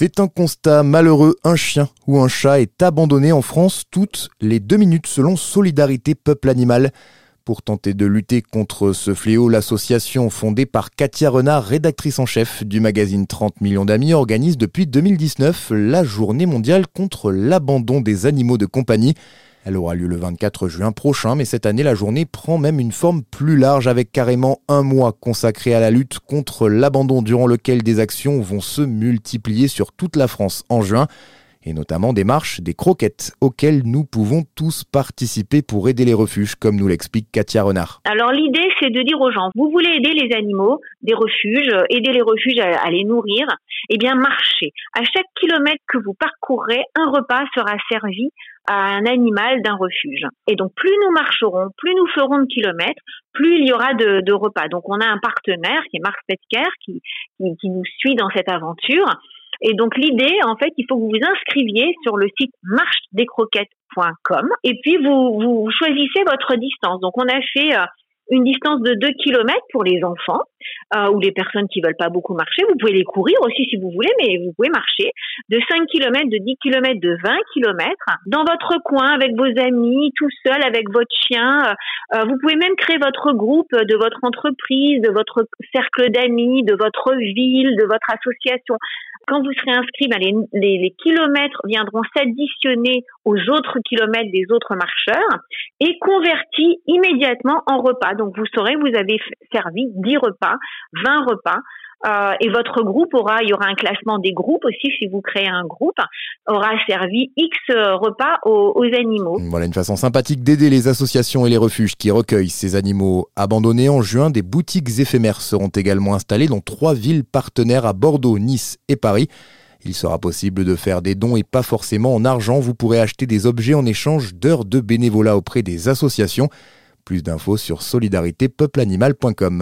C'est un constat malheureux, un chien ou un chat est abandonné en France toutes les deux minutes selon Solidarité Peuple Animal. Pour tenter de lutter contre ce fléau, l'association fondée par Katia Renard, rédactrice en chef du magazine 30 millions d'amis, organise depuis 2019 la journée mondiale contre l'abandon des animaux de compagnie. Elle aura lieu le 24 juin prochain, mais cette année, la journée prend même une forme plus large avec carrément un mois consacré à la lutte contre l'abandon durant lequel des actions vont se multiplier sur toute la France en juin et notamment des marches, des croquettes auxquelles nous pouvons tous participer pour aider les refuges, comme nous l'explique Katia Renard. Alors l'idée, c'est de dire aux gens, vous voulez aider les animaux des refuges, aider les refuges à, les nourrir, eh bien marchez. À chaque kilomètre que vous parcourrez, un repas sera servi à un animal d'un refuge. Et donc plus nous marcherons, plus nous ferons de kilomètres, plus il y aura de, repas. Donc on a un partenaire qui est Marc Petker qui, qui nous suit dans cette aventure et donc l'idée, en fait, il faut que vous vous inscriviez sur le site marchedescroquettes.com et puis vous, vous choisissez votre distance. Donc on a fait euh, une distance de 2 km pour les enfants euh, ou les personnes qui veulent pas beaucoup marcher. Vous pouvez les courir aussi si vous voulez, mais vous pouvez marcher de 5 km, de 10 km, de 20 km dans votre coin avec vos amis, tout seul avec votre chien. Euh, vous pouvez même créer votre groupe de votre entreprise, de votre cercle d'amis, de votre ville, de votre association quand vous serez inscrit, ben, les, kilomètres viendront s'additionner aux autres kilomètres des autres marcheurs et convertis immédiatement en repas. Donc vous saurez, vous avez servi 10 repas, 20 repas euh, et votre groupe aura, il y aura un classement des groupes aussi si vous créez un groupe, aura servi X repas aux, animaux. Voilà une façon sympathique d'aider les associations et les refuges qui recueillent ces animaux abandonnés. En juin, des boutiques éphémères seront également installées dans trois villes partenaires à Bordeaux, Nice et Paris. Il sera possible de faire des dons et pas forcément en argent. Vous pourrez acheter des objets en échange d'heures de bénévolat auprès des associations. Plus d'infos sur solidaritépeupleanimal.com.